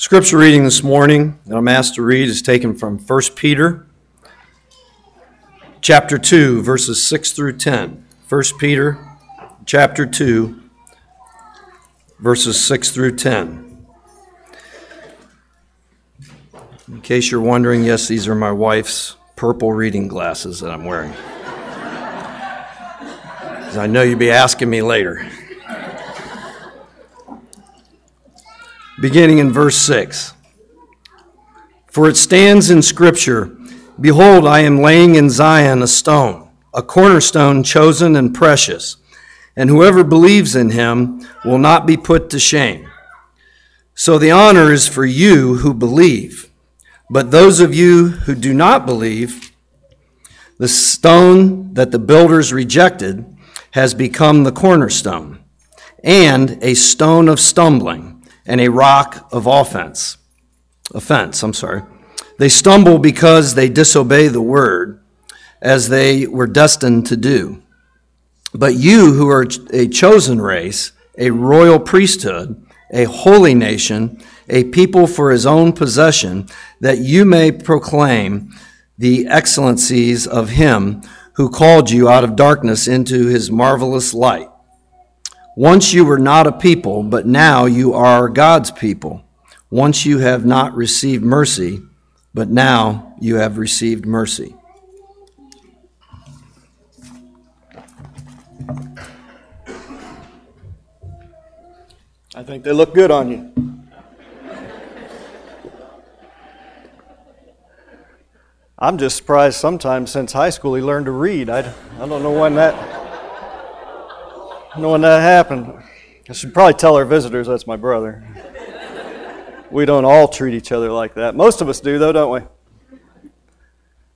Scripture reading this morning that I'm asked to read is taken from 1 Peter chapter 2 verses 6 through 10. 1 Peter chapter 2 verses 6 through 10. In case you're wondering, yes, these are my wife's purple reading glasses that I'm wearing. Because I know you'll be asking me later. Beginning in verse 6. For it stands in Scripture Behold, I am laying in Zion a stone, a cornerstone chosen and precious, and whoever believes in him will not be put to shame. So the honor is for you who believe. But those of you who do not believe, the stone that the builders rejected has become the cornerstone, and a stone of stumbling and a rock of offense. Offense, I'm sorry. They stumble because they disobey the word as they were destined to do. But you who are a chosen race, a royal priesthood, a holy nation, a people for his own possession, that you may proclaim the excellencies of him who called you out of darkness into his marvelous light. Once you were not a people, but now you are God's people. Once you have not received mercy, but now you have received mercy. I think they look good on you. I'm just surprised sometimes since high school he learned to read. I, I don't know when that know when that happened. I should probably tell our visitors that's my brother. we don't all treat each other like that. Most of us do, though, don't we?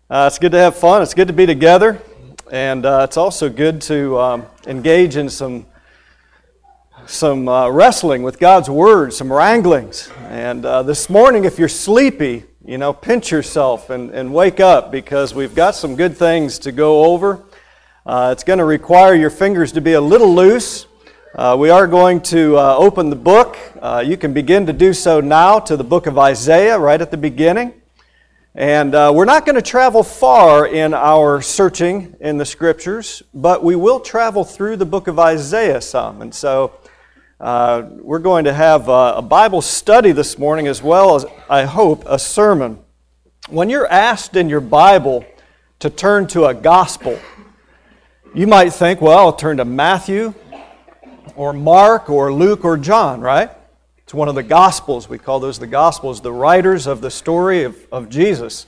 Uh, it's good to have fun. It's good to be together. And uh, it's also good to um, engage in some, some uh, wrestling with God's Word, some wranglings. And uh, this morning, if you're sleepy, you know, pinch yourself and, and wake up because we've got some good things to go over. Uh, it's going to require your fingers to be a little loose. Uh, we are going to uh, open the book. Uh, you can begin to do so now to the book of Isaiah right at the beginning. And uh, we're not going to travel far in our searching in the scriptures, but we will travel through the book of Isaiah some. And so uh, we're going to have a Bible study this morning as well as, I hope, a sermon. When you're asked in your Bible to turn to a gospel, you might think, well, I'll turn to Matthew or Mark or Luke or John, right? It's one of the Gospels. We call those the Gospels, the writers of the story of, of Jesus.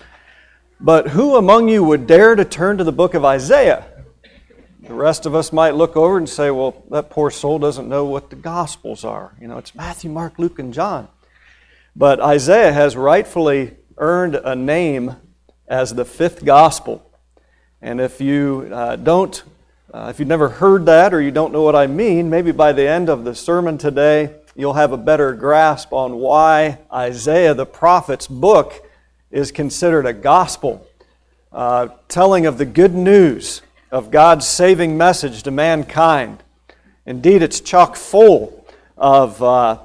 But who among you would dare to turn to the book of Isaiah? The rest of us might look over and say, well, that poor soul doesn't know what the Gospels are. You know, it's Matthew, Mark, Luke, and John. But Isaiah has rightfully earned a name as the fifth Gospel. And if you uh, don't uh, if you've never heard that or you don't know what I mean, maybe by the end of the sermon today, you'll have a better grasp on why Isaiah the prophet's book is considered a gospel, uh, telling of the good news of God's saving message to mankind. Indeed, it's chock full of uh,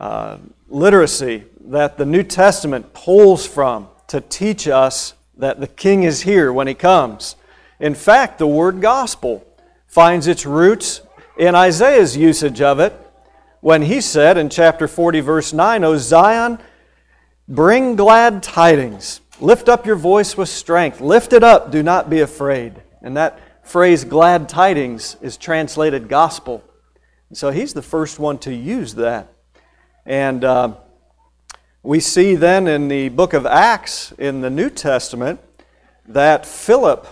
uh, literacy that the New Testament pulls from to teach us that the King is here when he comes. In fact, the word gospel finds its roots in Isaiah's usage of it when he said in chapter 40, verse 9, O Zion, bring glad tidings. Lift up your voice with strength. Lift it up. Do not be afraid. And that phrase, glad tidings, is translated gospel. So he's the first one to use that. And uh, we see then in the book of Acts in the New Testament that Philip,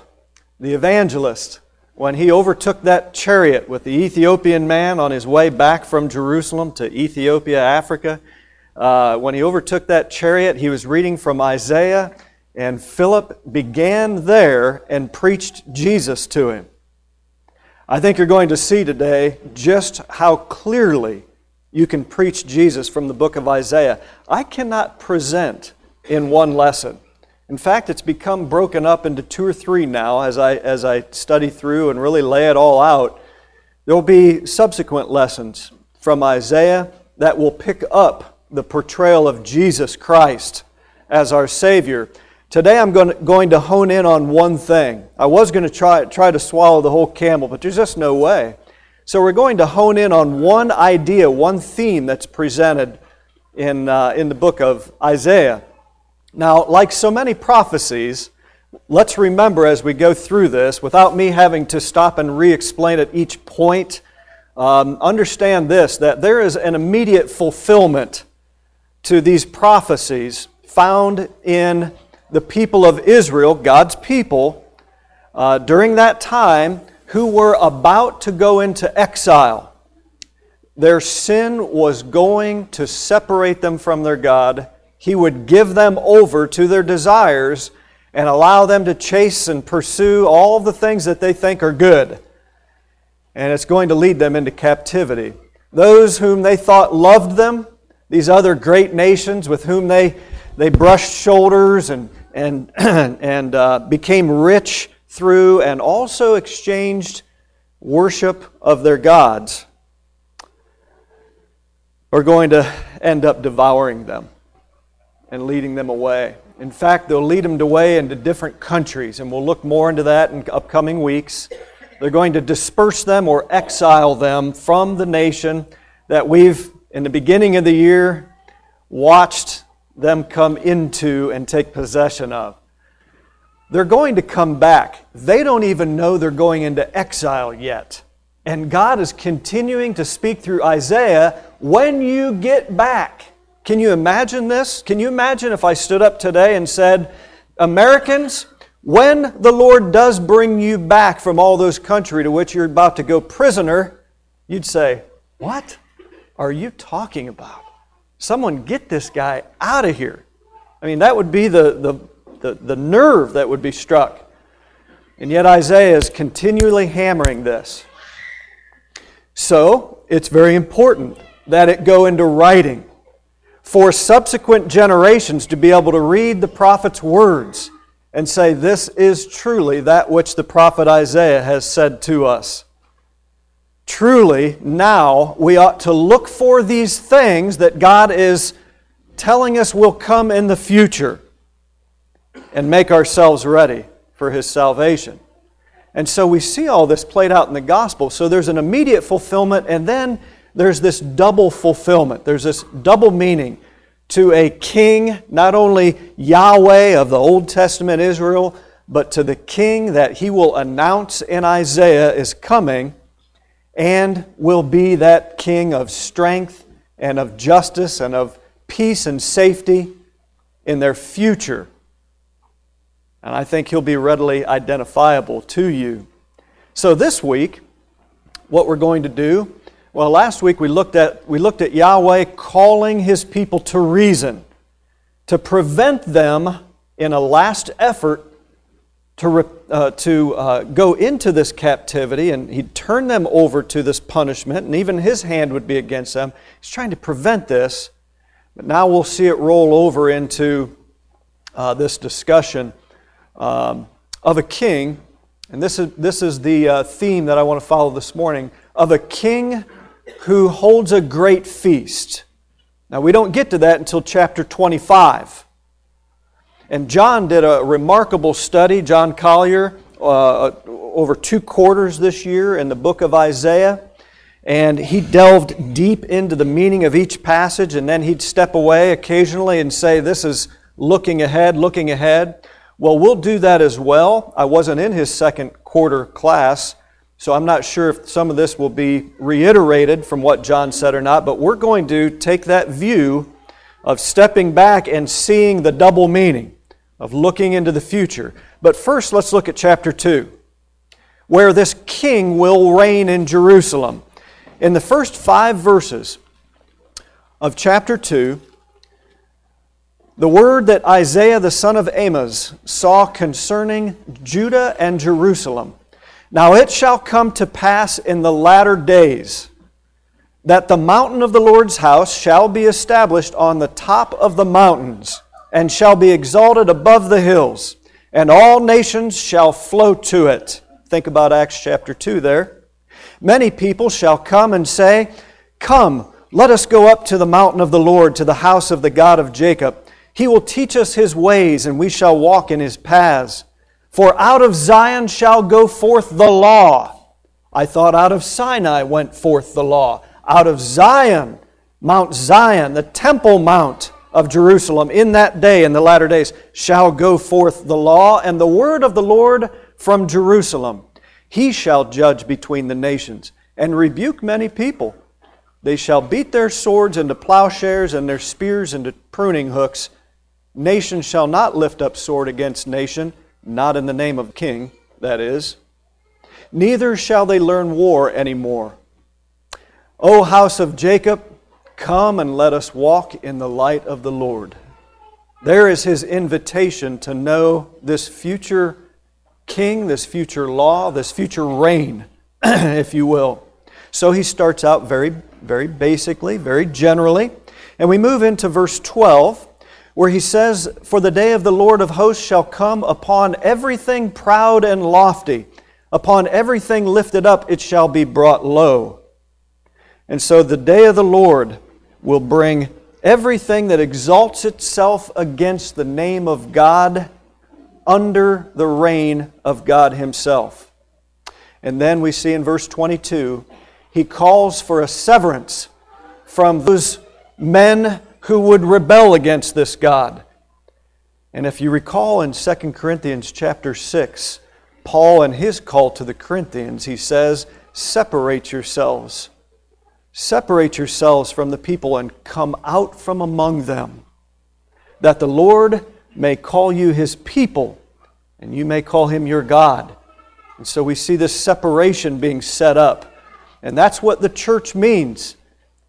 the evangelist, when he overtook that chariot with the Ethiopian man on his way back from Jerusalem to Ethiopia, Africa, uh, when he overtook that chariot, he was reading from Isaiah, and Philip began there and preached Jesus to him. I think you're going to see today just how clearly you can preach Jesus from the book of Isaiah. I cannot present in one lesson in fact, it's become broken up into two or three now as I, as I study through and really lay it all out. There will be subsequent lessons from Isaiah that will pick up the portrayal of Jesus Christ as our Savior. Today I'm going to, going to hone in on one thing. I was going to try, try to swallow the whole camel, but there's just no way. So we're going to hone in on one idea, one theme that's presented in, uh, in the book of Isaiah. Now, like so many prophecies, let's remember as we go through this, without me having to stop and re explain at each point, um, understand this that there is an immediate fulfillment to these prophecies found in the people of Israel, God's people, uh, during that time who were about to go into exile. Their sin was going to separate them from their God. He would give them over to their desires and allow them to chase and pursue all the things that they think are good. And it's going to lead them into captivity. Those whom they thought loved them, these other great nations with whom they, they brushed shoulders and, and, and uh, became rich through and also exchanged worship of their gods, are going to end up devouring them and leading them away. In fact, they'll lead them away into different countries, and we'll look more into that in upcoming weeks. They're going to disperse them or exile them from the nation that we've, in the beginning of the year, watched them come into and take possession of. They're going to come back. They don't even know they're going into exile yet. And God is continuing to speak through Isaiah when you get back. Can you imagine this? Can you imagine if I stood up today and said, Americans, when the Lord does bring you back from all those countries to which you're about to go prisoner, you'd say, What are you talking about? Someone get this guy out of here. I mean, that would be the, the, the, the nerve that would be struck. And yet Isaiah is continually hammering this. So, it's very important that it go into writing for subsequent generations to be able to read the prophet's words and say, This is truly that which the prophet Isaiah has said to us. Truly, now we ought to look for these things that God is telling us will come in the future and make ourselves ready for His salvation. And so we see all this played out in the gospel. So there's an immediate fulfillment, and then there's this double fulfillment. There's this double meaning to a king, not only Yahweh of the Old Testament Israel, but to the king that he will announce in Isaiah is coming and will be that king of strength and of justice and of peace and safety in their future. And I think he'll be readily identifiable to you. So this week, what we're going to do well, last week we looked at, we looked at Yahweh calling his people to reason, to prevent them in a last effort to, uh, to uh, go into this captivity, and he'd turn them over to this punishment, and even his hand would be against them. He's trying to prevent this, but now we'll see it roll over into uh, this discussion um, of a king, and this is, this is the uh, theme that I want to follow this morning of a king who holds a great feast. Now, we don't get to that until chapter 25. And John did a remarkable study, John Collier, uh, over two quarters this year in the book of Isaiah. And he delved deep into the meaning of each passage, and then he'd step away occasionally and say, This is looking ahead, looking ahead. Well, we'll do that as well. I wasn't in his second quarter class, so I'm not sure if some of this will be reiterated from what John said or not, but we're going to take that view of stepping back and seeing the double meaning of looking into the future. But first, let's look at chapter 2, where this king will reign in Jerusalem. In the first five verses of chapter 2, the word that Isaiah the son of Amos saw concerning Judah and Jerusalem now it shall come to pass in the latter days that the mountain of the Lord's house shall be established on the top of the mountains and shall be exalted above the hills, and all nations shall flow to it. Think about Acts chapter 2 there. Many people shall come and say, Come, Let us go up to the mountain of the Lord, to the house of the God of Jacob. He will teach us his ways, and we shall walk in his paths. For out of Zion shall go forth the law. I thought out of Sinai went forth the law. Out of Zion, Mount Zion, the temple mount of Jerusalem, in that day, in the latter days, shall go forth the law and the word of the Lord from Jerusalem. He shall judge between the nations and rebuke many people. They shall beat their swords into plowshares and their spears into pruning hooks. Nation shall not lift up sword against nation, not in the name of king, that is. Neither shall they learn war any more. O house of Jacob, come and let us walk in the light of the Lord. There is his invitation to know this future king, this future law, this future reign, if you will. So he starts out very, very basically, very generally. And we move into verse 12, where he says, For the day of the Lord of hosts shall come upon everything proud and lofty, upon everything lifted up it shall be brought low. And so the day of the Lord will bring everything that exalts itself against the name of God under the reign of God Himself. And then we see in verse 22, he calls for a severance from those men who would rebel against this God. And if you recall in 2 Corinthians chapter 6, Paul and his call to the Corinthians, he says, Separate yourselves. Separate yourselves from the people and come out from among them, that the Lord may call you his people and you may call him your God. And so we see this separation being set up. And that's what the church means.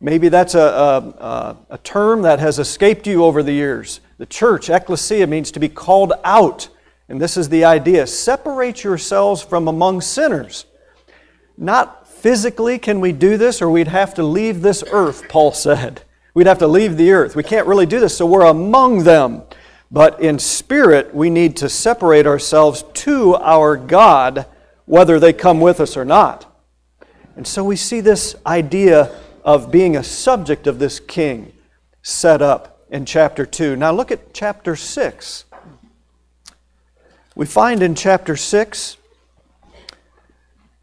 Maybe that's a, a, a, term that has escaped you over the years. The church, ecclesia, means to be called out. And this is the idea separate yourselves from among sinners. Not physically can we do this, or we'd have to leave this earth, Paul said. We'd have to leave the earth. We can't really do this, so we're among them. But in spirit, we need to separate ourselves to our God, whether they come with us or not. And so we see this idea of being a subject of this king set up in chapter 2. Now look at chapter 6. We find in chapter 6,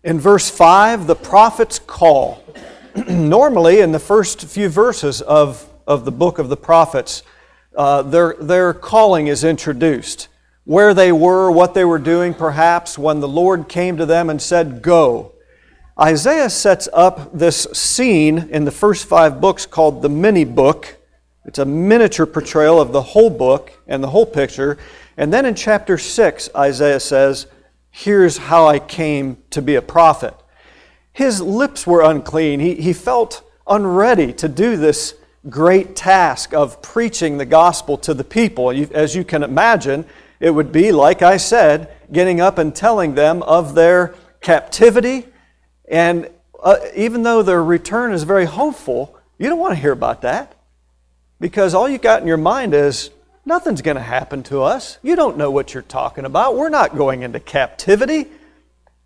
in verse 5, the prophet's call. Normally, in the first few verses of, of the book of the prophets, uh, their, their calling is introduced. Where they were, what they were doing, perhaps, when the Lord came to them and said, Go. Isaiah sets up this scene in the first five books called the mini book. It's a miniature portrayal of the whole book and the whole picture. And then in chapter 6, Isaiah says, Here's how I came to be a prophet. His lips were unclean. He, he felt unready to do this great task of preaching the gospel to the people. As you can imagine, it would be, like I said, getting up and telling them of their captivity. And uh, even though their return is very hopeful, you don't want to hear about that. Because all you got in your mind is, nothing's going to happen to us. You don't know what you're talking about. We're not going into captivity.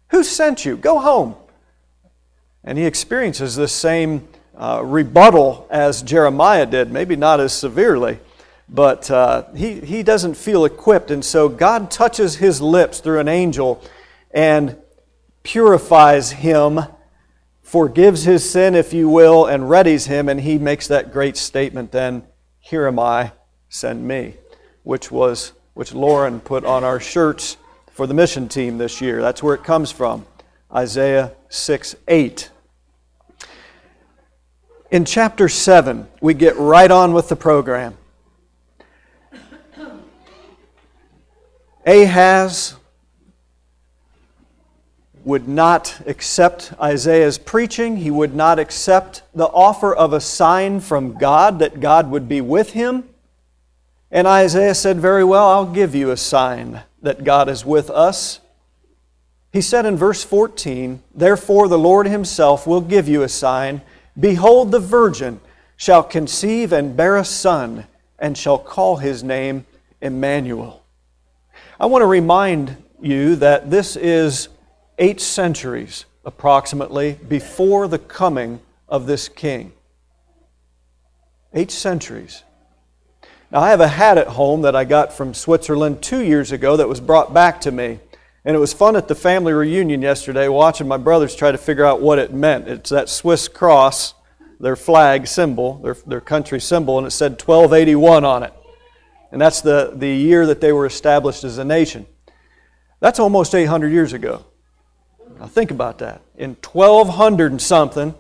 Who sent you? Go home. And he experiences this same uh, rebuttal as Jeremiah did, maybe not as severely, but uh, he, he doesn't feel equipped. And so God touches his lips through an angel and purifies him, forgives his sin, if you will, and readies him. And he makes that great statement then, Here am I, send me, which was which Lauren put on our shirts for the mission team this year. That's where it comes from. Isaiah 6 8. In chapter 7, we get right on with the program. Ahaz would not accept Isaiah's preaching. He would not accept the offer of a sign from God that God would be with him. And Isaiah said, Very well, I'll give you a sign that God is with us. He said in verse 14, Therefore the Lord Himself will give you a sign. Behold, the virgin shall conceive and bear a son, and shall call his name Emmanuel. I want to remind you that this is eight centuries approximately before the coming of this king. Eight centuries. Now, I have a hat at home that I got from Switzerland two years ago that was brought back to me. And it was fun at the family reunion yesterday watching my brothers try to figure out what it meant. It's that Swiss cross, their flag symbol, their, their country symbol, and it said 1281 on it. And that's the, the year that they were established as a nation. That's almost 800 years ago. Now think about that. In 1200 and something,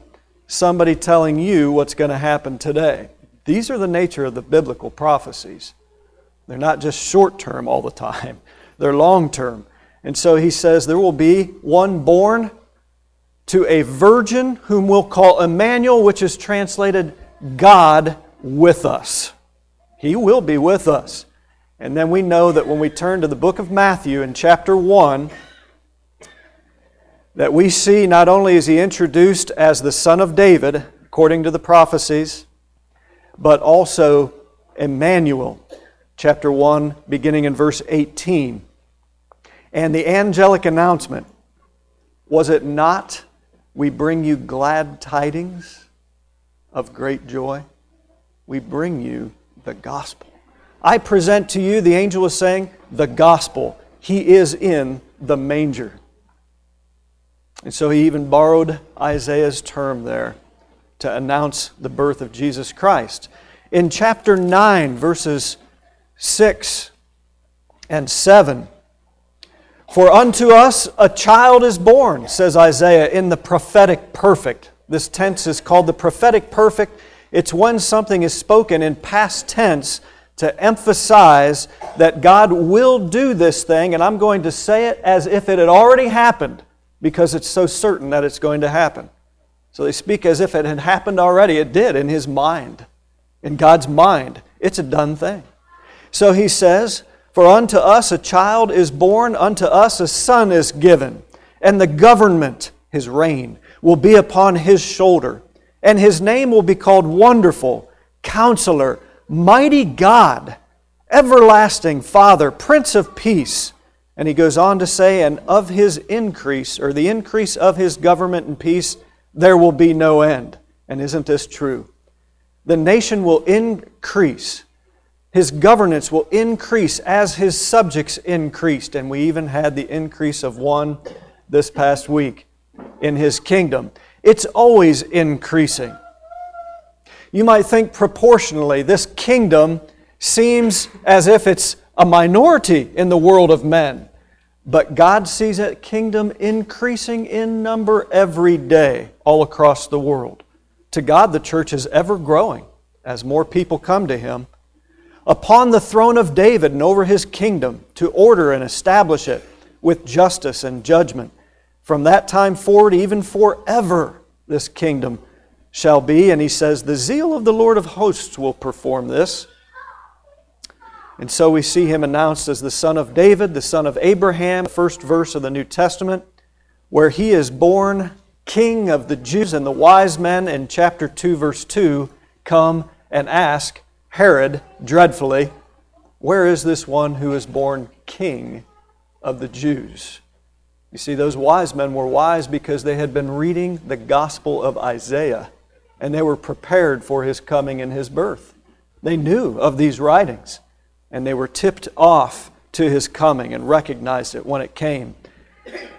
somebody telling you what's going to happen today. These are the nature of the biblical prophecies. They're not just short term all the time, they're long term. And so he says, There will be one born to a virgin whom we'll call Emmanuel, which is translated God with us. He will be with us. And then we know that when we turn to the book of Matthew in chapter 1, that we see not only is he introduced as the son of David, according to the prophecies, but also Emmanuel, chapter 1, beginning in verse 18. And the angelic announcement was it not, we bring you glad tidings of great joy? We bring you the gospel. I present to you, the angel was saying, the gospel. He is in the manger. And so he even borrowed Isaiah's term there to announce the birth of Jesus Christ. In chapter 9, verses 6 and 7, for unto us a child is born, says Isaiah, in the prophetic perfect. This tense is called the prophetic perfect. It's when something is spoken in past tense to emphasize that God will do this thing, and I'm going to say it as if it had already happened because it's so certain that it's going to happen. So they speak as if it had happened already. It did in his mind, in God's mind. It's a done thing. So he says, For unto us a child is born, unto us a son is given, and the government, his reign, will be upon his shoulder. And his name will be called Wonderful, Counselor, Mighty God, Everlasting Father, Prince of Peace. And he goes on to say, and of his increase, or the increase of his government and peace, there will be no end. And isn't this true? The nation will increase. His governance will increase as his subjects increased. And we even had the increase of one this past week in his kingdom. It's always increasing. You might think proportionally, this kingdom seems as if it's a minority in the world of men. But God sees that kingdom increasing in number every day all across the world. To God, the church is ever growing as more people come to Him. Upon the throne of David and over his kingdom to order and establish it with justice and judgment. From that time forward, even forever, this kingdom shall be. And he says, The zeal of the Lord of hosts will perform this. And so we see him announced as the son of David, the son of Abraham, first verse of the New Testament, where he is born king of the Jews, and the wise men in chapter 2, verse 2 come and ask Herod dreadfully, Where is this one who is born king of the Jews? You see, those wise men were wise because they had been reading the gospel of Isaiah and they were prepared for his coming and his birth. They knew of these writings and they were tipped off to his coming and recognized it when it came.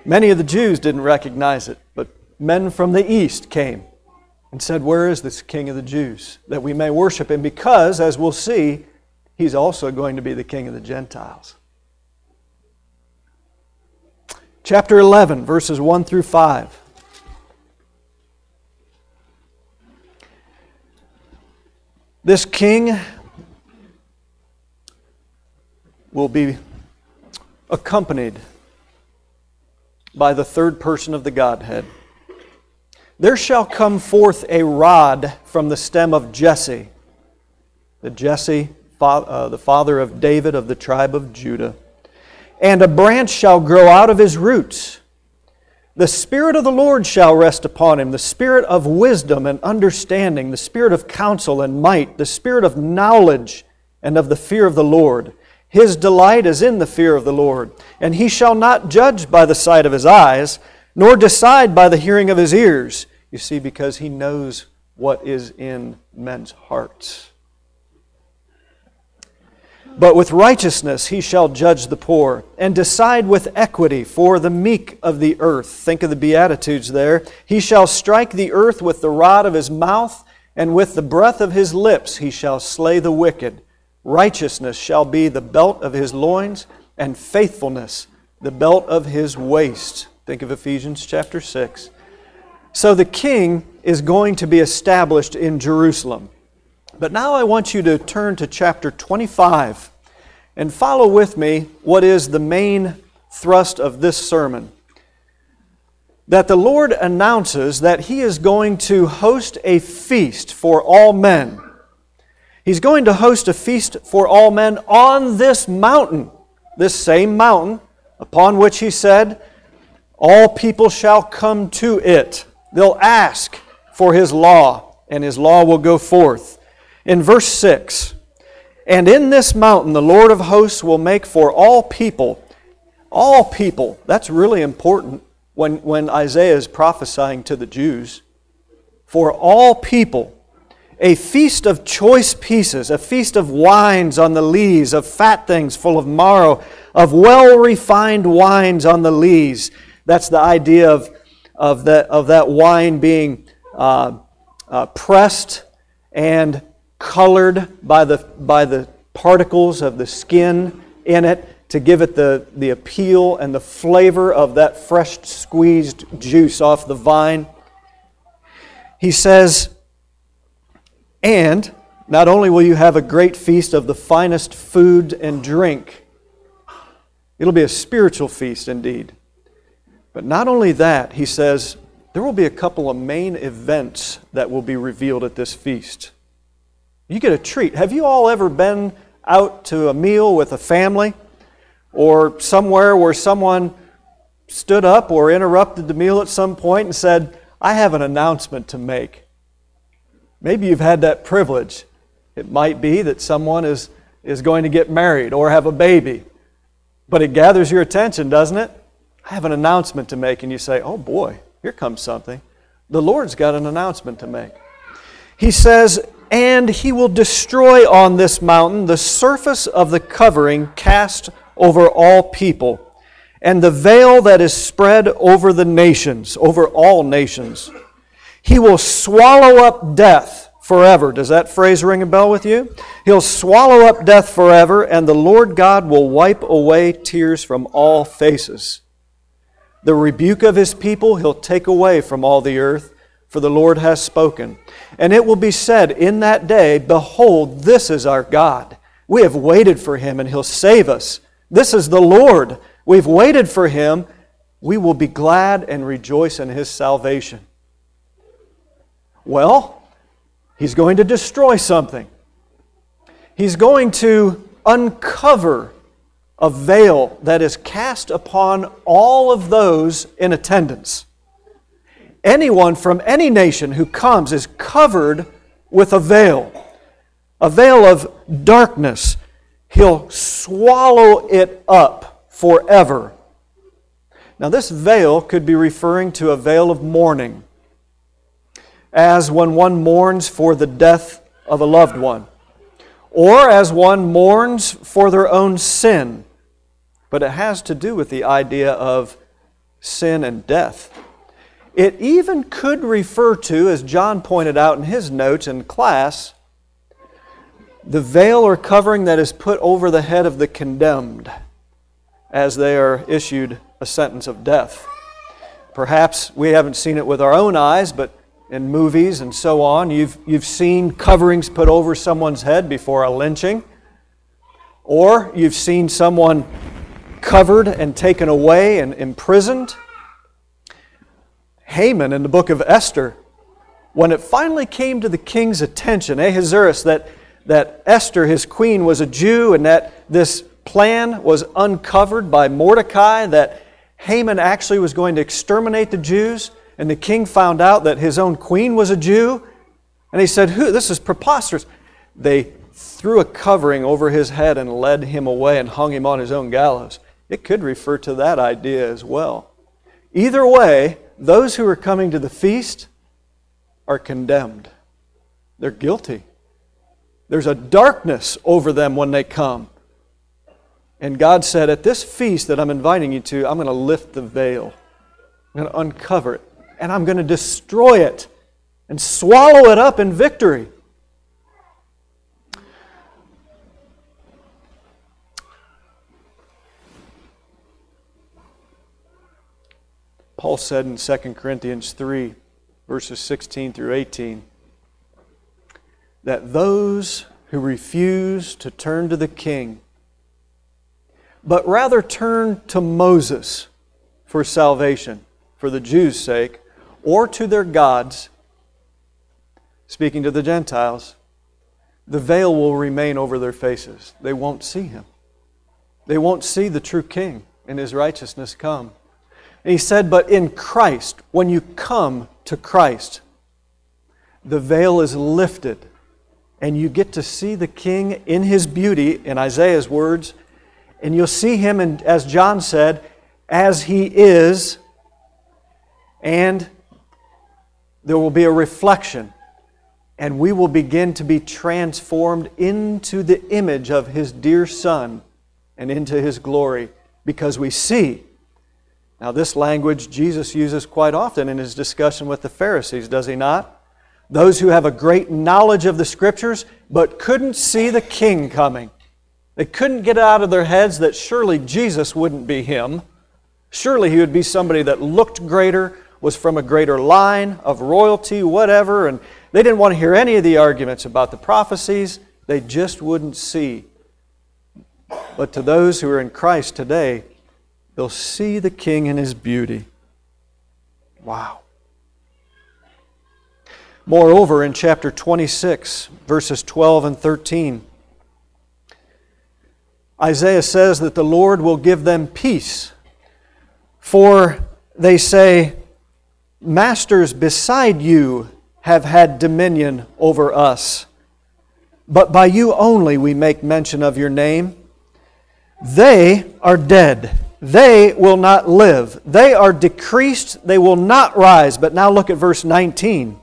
Many of the Jews didn't recognize it, but men from the east came and said, Where is this King of the Jews? That we may worship him, because, as we'll see, he's also going to be the King of the Gentiles. Chapter 11, verses 1 through 5. This king will be accompanied by the third person of the Godhead. There shall come forth a rod from the stem of Jesse, the Jesse, uh, the father of David of the tribe of Judah, and a branch shall grow out of his roots. The Spirit of the Lord shall rest upon him, the Spirit of wisdom and understanding, the Spirit of counsel and might, the Spirit of knowledge and of the fear of the Lord his delight is in the fear of the Lord, and he shall not judge by the sight of his eyes, nor decide by the hearing of his ears. You see, because he knows what is in men's hearts. But with righteousness he shall judge the poor, and decide with equity for the meek of the earth. Think of the Beatitudes there. He shall strike the earth with the rod of his mouth, and with the breath of his lips he shall slay the wicked. Righteousness shall be the belt of his loins, and faithfulness the belt of his waist. Think of Ephesians chapter 6. So the king is going to be established in Jerusalem. But now I want you to turn to chapter 25 and follow with me what is the main thrust of this sermon. That the Lord announces that He is going to host a feast for all men. He's going to host a feast for all men on this mountain, this same mountain upon which He said, All people shall come to it. They'll ask for His law, and His law will go forth. In verse 6, and in this mountain the Lord of hosts will make for all people, all people, that's really important when, when Isaiah is prophesying to the Jews, for all people, a feast of choice pieces, a feast of wines on the lees, of fat things full of marrow, of well refined wines on the lees. That's the idea of, of, that, of that wine being uh, uh, pressed and colored by the, by the particles of the skin in it to give it the, the appeal and the flavor of that fresh squeezed juice off the vine. He says, and not only will you have a great feast of the finest food and drink, it'll be a spiritual feast indeed. But not only that, he says, there will be a couple of main events that will be revealed at this feast. You get a treat. Have you all ever been out to a meal with a family or somewhere where someone stood up or interrupted the meal at some point and said, I have an announcement to make? Maybe you've had that privilege. It might be that someone is, is going to get married or have a baby, but it gathers your attention, doesn't it? I have an announcement to make, and you say, Oh boy, here comes something. The Lord's got an announcement to make. He says, and he will destroy on this mountain the surface of the covering cast over all people, and the veil that is spread over the nations, over all nations. He will swallow up death forever. Does that phrase ring a bell with you? He'll swallow up death forever, and the Lord God will wipe away tears from all faces. The rebuke of his people he'll take away from all the earth for the Lord has spoken. And it will be said in that day, Behold, this is our God. We have waited for him, and he'll save us. This is the Lord. We've waited for him. We will be glad and rejoice in his salvation. Well, he's going to destroy something. He's going to uncover a veil that is cast upon all of those in attendance. Anyone from any nation who comes is covered with a veil, a veil of darkness. He'll swallow it up forever. Now, this veil could be referring to a veil of mourning, as when one mourns for the death of a loved one, or as one mourns for their own sin. But it has to do with the idea of sin and death. It even could refer to, as John pointed out in his notes in class, the veil or covering that is put over the head of the condemned as they are issued a sentence of death. Perhaps we haven't seen it with our own eyes, but in movies and so on, you've, you've seen coverings put over someone's head before a lynching, or you've seen someone covered and taken away and imprisoned. Haman in the book of Esther, when it finally came to the king's attention, Ahasuerus, that, that Esther, his queen, was a Jew and that this plan was uncovered by Mordecai, that Haman actually was going to exterminate the Jews, and the king found out that his own queen was a Jew, and he said, Who? This is preposterous. They threw a covering over his head and led him away and hung him on his own gallows. It could refer to that idea as well. Either way, those who are coming to the feast are condemned. They're guilty. There's a darkness over them when they come. And God said, At this feast that I'm inviting you to, I'm going to lift the veil. I'm going to uncover it. And I'm going to destroy it and swallow it up in victory. Paul said in 2 Corinthians 3, verses 16 through 18, that those who refuse to turn to the king, but rather turn to Moses for salvation, for the Jews' sake, or to their gods, speaking to the Gentiles, the veil will remain over their faces. They won't see him. They won't see the true king and his righteousness come. And he said, But in Christ, when you come to Christ, the veil is lifted, and you get to see the King in his beauty, in Isaiah's words, and you'll see him, and as John said, as he is, and there will be a reflection, and we will begin to be transformed into the image of his dear Son and into his glory because we see now, this language Jesus uses quite often in his discussion with the Pharisees, does he not? Those who have a great knowledge of the Scriptures but couldn't see the King coming. They couldn't get out of their heads that surely Jesus wouldn't be him. Surely he would be somebody that looked greater, was from a greater line of royalty, whatever. And they didn't want to hear any of the arguments about the prophecies. They just wouldn't see. But to those who are in Christ today, They'll see the king in his beauty. Wow. Moreover, in chapter 26, verses 12 and 13, Isaiah says that the Lord will give them peace. For they say, Masters beside you have had dominion over us, but by you only we make mention of your name. They are dead they will not live. They are decreased, they will not rise. But now look at verse 19.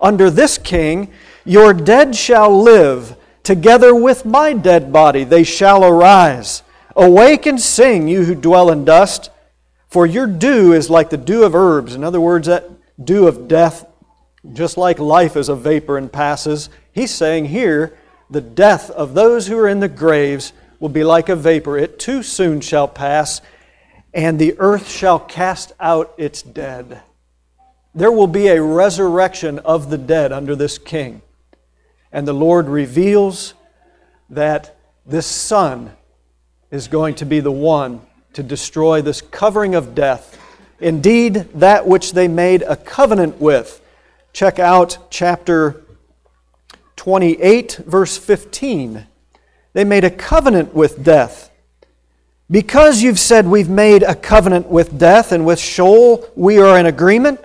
Under this king, your dead shall live, together with my dead body they shall arise. Awake and sing, you who dwell in dust, for your dew is like the dew of herbs. In other words, that dew of death, just like life is a vapor and passes. He's saying here, the death of those who are in the graves will be like a vapor. It too soon shall pass, and the earth shall cast out its dead. There will be a resurrection of the dead under this king. And the Lord reveals that this Son is going to be the one to destroy this covering of death. Indeed, that which they made a covenant with. Check out chapter 28, verse 15. They made a covenant with death. Because you've said we've made a covenant with death and with Sheol we are in agreement,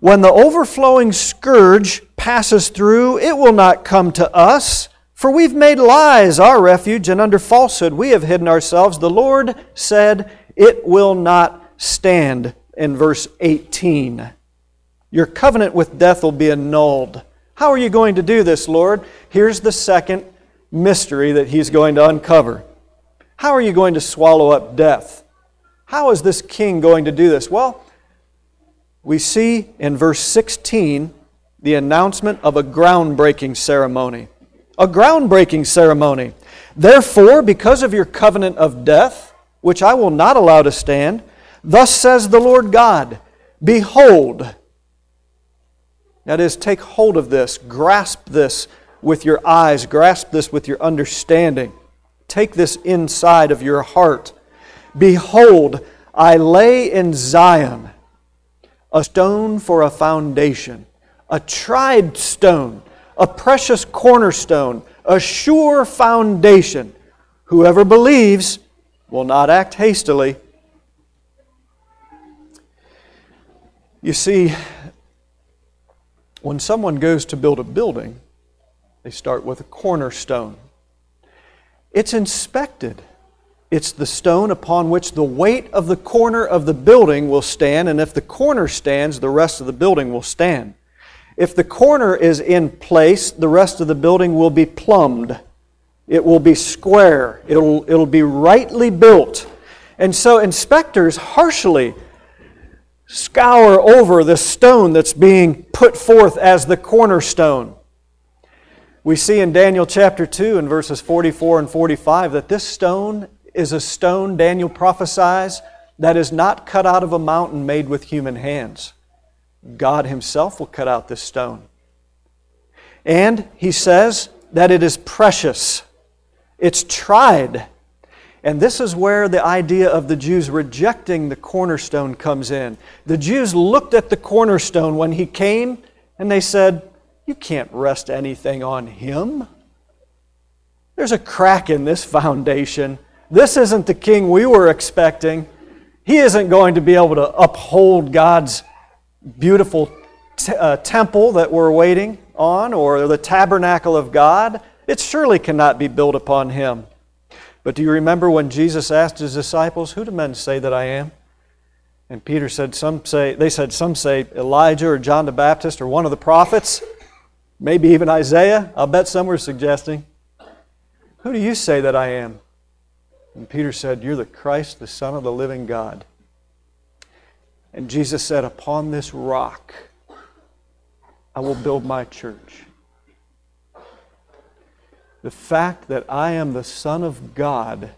when the overflowing scourge passes through, it will not come to us. For we've made lies our refuge, and under falsehood we have hidden ourselves. The Lord said, It will not stand. In verse 18, your covenant with death will be annulled. How are you going to do this, Lord? Here's the second mystery that he's going to uncover. How are you going to swallow up death? How is this king going to do this? Well, we see in verse 16 the announcement of a groundbreaking ceremony. A groundbreaking ceremony. Therefore, because of your covenant of death, which I will not allow to stand, thus says the Lord God Behold, that is, take hold of this, grasp this, with your eyes, grasp this with your understanding. Take this inside of your heart. Behold, I lay in Zion a stone for a foundation, a tried stone, a precious cornerstone, a sure foundation. Whoever believes will not act hastily. You see, when someone goes to build a building, they start with a cornerstone. It's inspected. It's the stone upon which the weight of the corner of the building will stand, and if the corner stands, the rest of the building will stand. If the corner is in place, the rest of the building will be plumbed. It will be square. It'll, it'll be rightly built. And so inspectors harshly scour over the stone that's being put forth as the cornerstone. We see in Daniel chapter 2 and verses 44 and 45 that this stone is a stone, Daniel prophesies, that is not cut out of a mountain made with human hands. God Himself will cut out this stone. And He says that it is precious, it's tried. And this is where the idea of the Jews rejecting the cornerstone comes in. The Jews looked at the cornerstone when He came and they said, You can't rest anything on Him. There's a crack in this foundation. This isn't the king we were expecting. He isn't going to be able to uphold God's beautiful t- uh, temple that we're waiting on or the tabernacle of God. It surely cannot be built upon him. But do you remember when Jesus asked his disciples, Who do men say that I am? And Peter said, Some say, they said, Some say Elijah or John the Baptist or one of the prophets, maybe even Isaiah. I'll bet some were suggesting. Who do you say that I am? And Peter said, You're the Christ, the Son of the living God. And Jesus said, Upon this rock I will build my church. The fact that I am the Son of God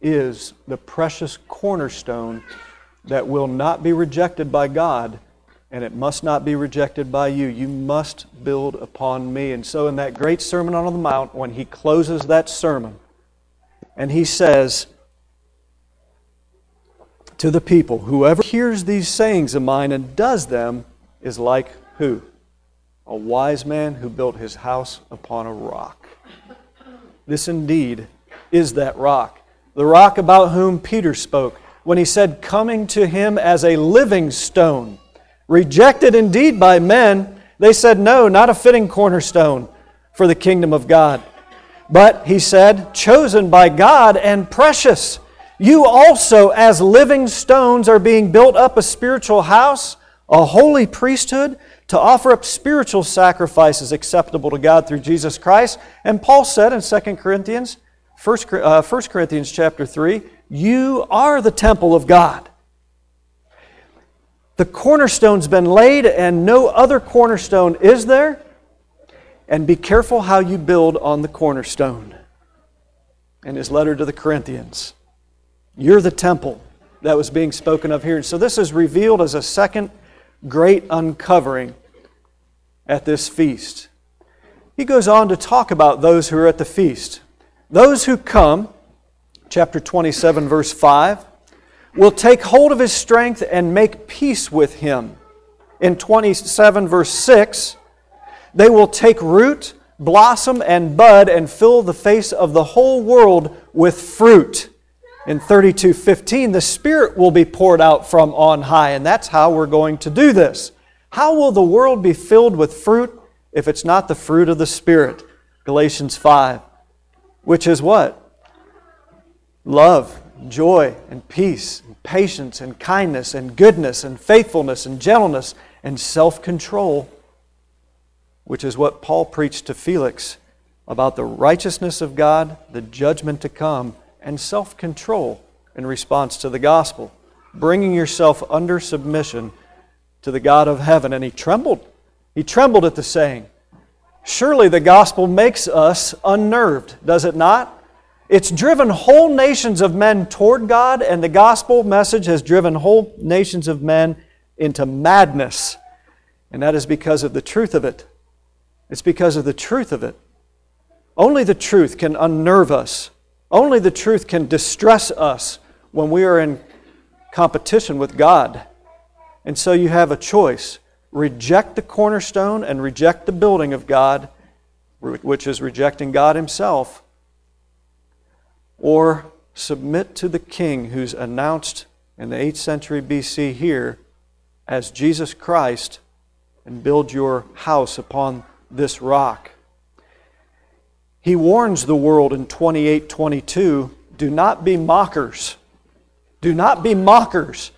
is the precious cornerstone that will not be rejected by God, and it must not be rejected by you. You must build upon me. And so, in that great Sermon on the Mount, when he closes that sermon, and he says, to the people. Whoever hears these sayings of mine and does them is like who? A wise man who built his house upon a rock. This indeed is that rock. The rock about whom Peter spoke when he said, Coming to him as a living stone. Rejected indeed by men, they said, No, not a fitting cornerstone for the kingdom of God. But he said, Chosen by God and precious you also, as living stones, are being built up a spiritual house, a holy priesthood, to offer up spiritual sacrifices acceptable to God through Jesus Christ. And Paul said in 2 Corinthians, 1 uh, Corinthians chapter 3, you are the temple of God. The cornerstone's been laid, and no other cornerstone is there. And be careful how you build on the cornerstone. In his letter to the Corinthians. You're the temple that was being spoken of here. And so this is revealed as a second great uncovering at this feast. He goes on to talk about those who are at the feast. Those who come, chapter 27, verse 5, will take hold of his strength and make peace with him. In 27, verse 6, they will take root, blossom, and bud and fill the face of the whole world with fruit in 32:15 the spirit will be poured out from on high and that's how we're going to do this. How will the world be filled with fruit if it's not the fruit of the spirit? Galatians 5 which is what? Love joy and peace and patience and kindness and goodness and faithfulness and gentleness and self-control which is what paul preached to felix about the righteousness of god the judgment to come and self control in response to the gospel, bringing yourself under submission to the God of heaven. And he trembled. He trembled at the saying. Surely the gospel makes us unnerved, does it not? It's driven whole nations of men toward God, and the gospel message has driven whole nations of men into madness. And that is because of the truth of it. It's because of the truth of it. Only the truth can unnerve us only the truth can distress us when we are in competition with God. And so you have a choice reject the cornerstone and reject the building of God, which is rejecting God Himself, or submit to the King who's announced in the 8th century BC here as Jesus Christ and build your house upon this rock. He warns the world in 28 22 do not be mockers. Do not be mockers,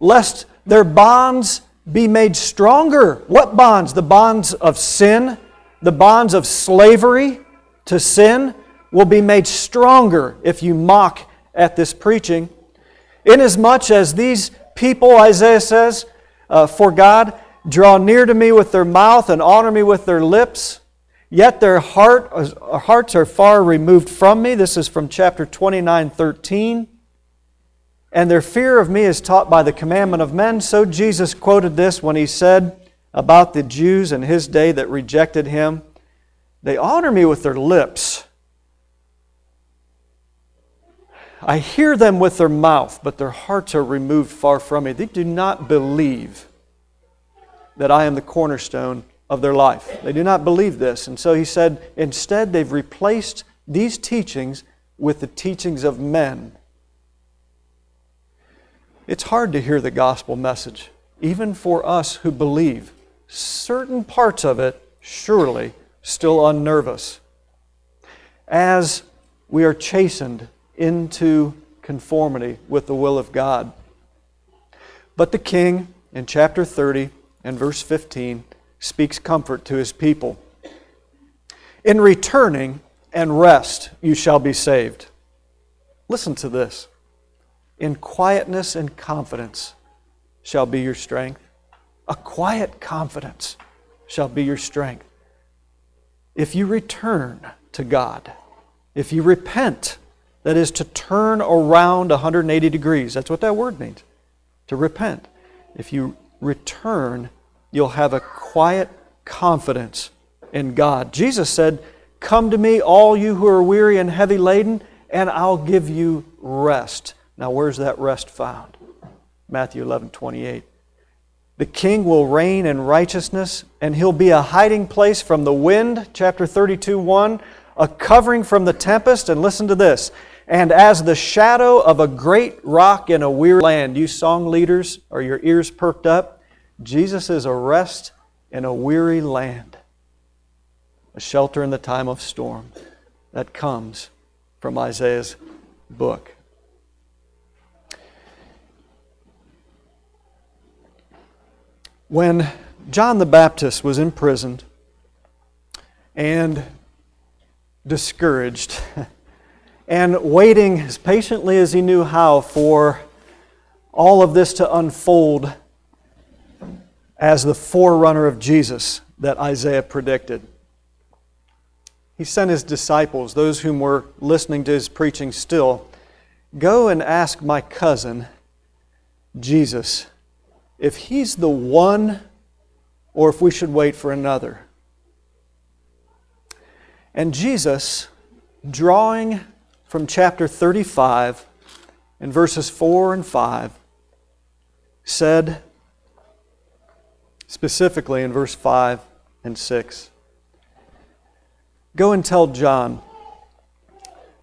lest their bonds be made stronger. What bonds? The bonds of sin, the bonds of slavery to sin will be made stronger if you mock at this preaching. Inasmuch as these people, Isaiah says, uh, for God, draw near to me with their mouth and honor me with their lips, yet their heart, uh, hearts are far removed from me. This is from chapter 29, 13. And their fear of me is taught by the commandment of men. So Jesus quoted this when he said about the Jews in his day that rejected him They honor me with their lips. I hear them with their mouth, but their hearts are removed far from me. They do not believe that I am the cornerstone of their life. They do not believe this. And so he said, instead, they've replaced these teachings with the teachings of men. It's hard to hear the gospel message, even for us who believe. Certain parts of it, surely, still unnerve us. As we are chastened into conformity with the will of God. But the king, in chapter 30, and verse 15 speaks comfort to his people. In returning and rest you shall be saved. Listen to this. In quietness and confidence shall be your strength. A quiet confidence shall be your strength. If you return to God, if you repent, that is to turn around 180 degrees, that's what that word means, to repent. If you return, you'll have a quiet confidence in God. Jesus said, Come to me, all you who are weary and heavy laden, and I'll give you rest. Now, where's that rest found? Matthew 11 28. The king will reign in righteousness, and he'll be a hiding place from the wind, chapter 32 1, a covering from the tempest. And listen to this and as the shadow of a great rock in a weary land. You song leaders, are your ears perked up? Jesus is a rest in a weary land, a shelter in the time of storm. That comes from Isaiah's book. When John the Baptist was imprisoned and discouraged, and waiting as patiently as he knew how for all of this to unfold as the forerunner of Jesus that Isaiah predicted. He sent his disciples, those whom were listening to his preaching still, go and ask my cousin, Jesus, if he's the one or if we should wait for another. And Jesus, drawing from chapter 35 in verses 4 and 5 said, specifically in verse 5 and 6, Go and tell John,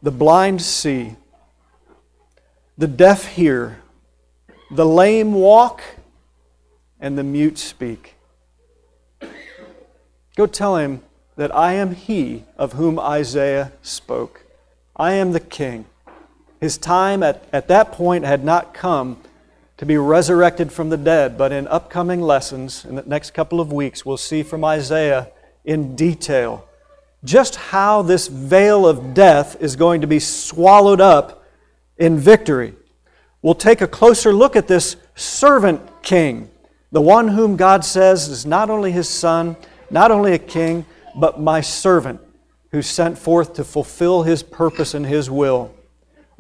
the blind see, the deaf hear, the lame walk, and the mute speak. Go tell him that I am he of whom Isaiah spoke. I am the king. His time at, at that point had not come to be resurrected from the dead, but in upcoming lessons in the next couple of weeks, we'll see from Isaiah in detail just how this veil of death is going to be swallowed up in victory. We'll take a closer look at this servant king, the one whom God says is not only his son, not only a king, but my servant who sent forth to fulfill his purpose and his will.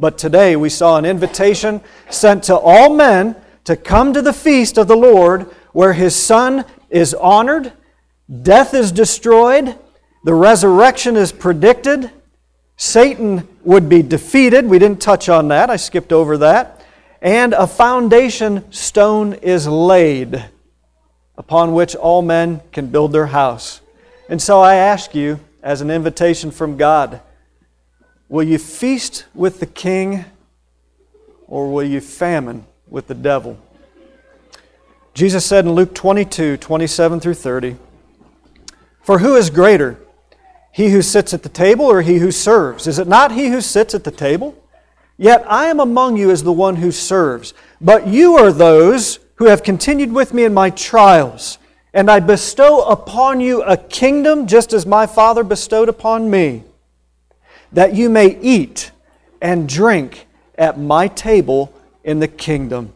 But today we saw an invitation sent to all men to come to the feast of the Lord where his son is honored, death is destroyed, the resurrection is predicted, Satan would be defeated. We didn't touch on that, I skipped over that. And a foundation stone is laid upon which all men can build their house. And so I ask you, as an invitation from God. Will you feast with the king or will you famine with the devil? Jesus said in Luke 22 27 through 30, For who is greater, he who sits at the table or he who serves? Is it not he who sits at the table? Yet I am among you as the one who serves. But you are those who have continued with me in my trials, and I bestow upon you a kingdom just as my Father bestowed upon me, that you may eat and drink at my table in the kingdom,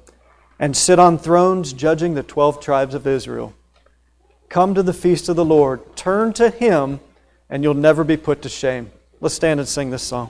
and sit on thrones judging the twelve tribes of Israel. Come to the feast of the Lord, turn to him, and you'll never be put to shame. Let's stand and sing this song.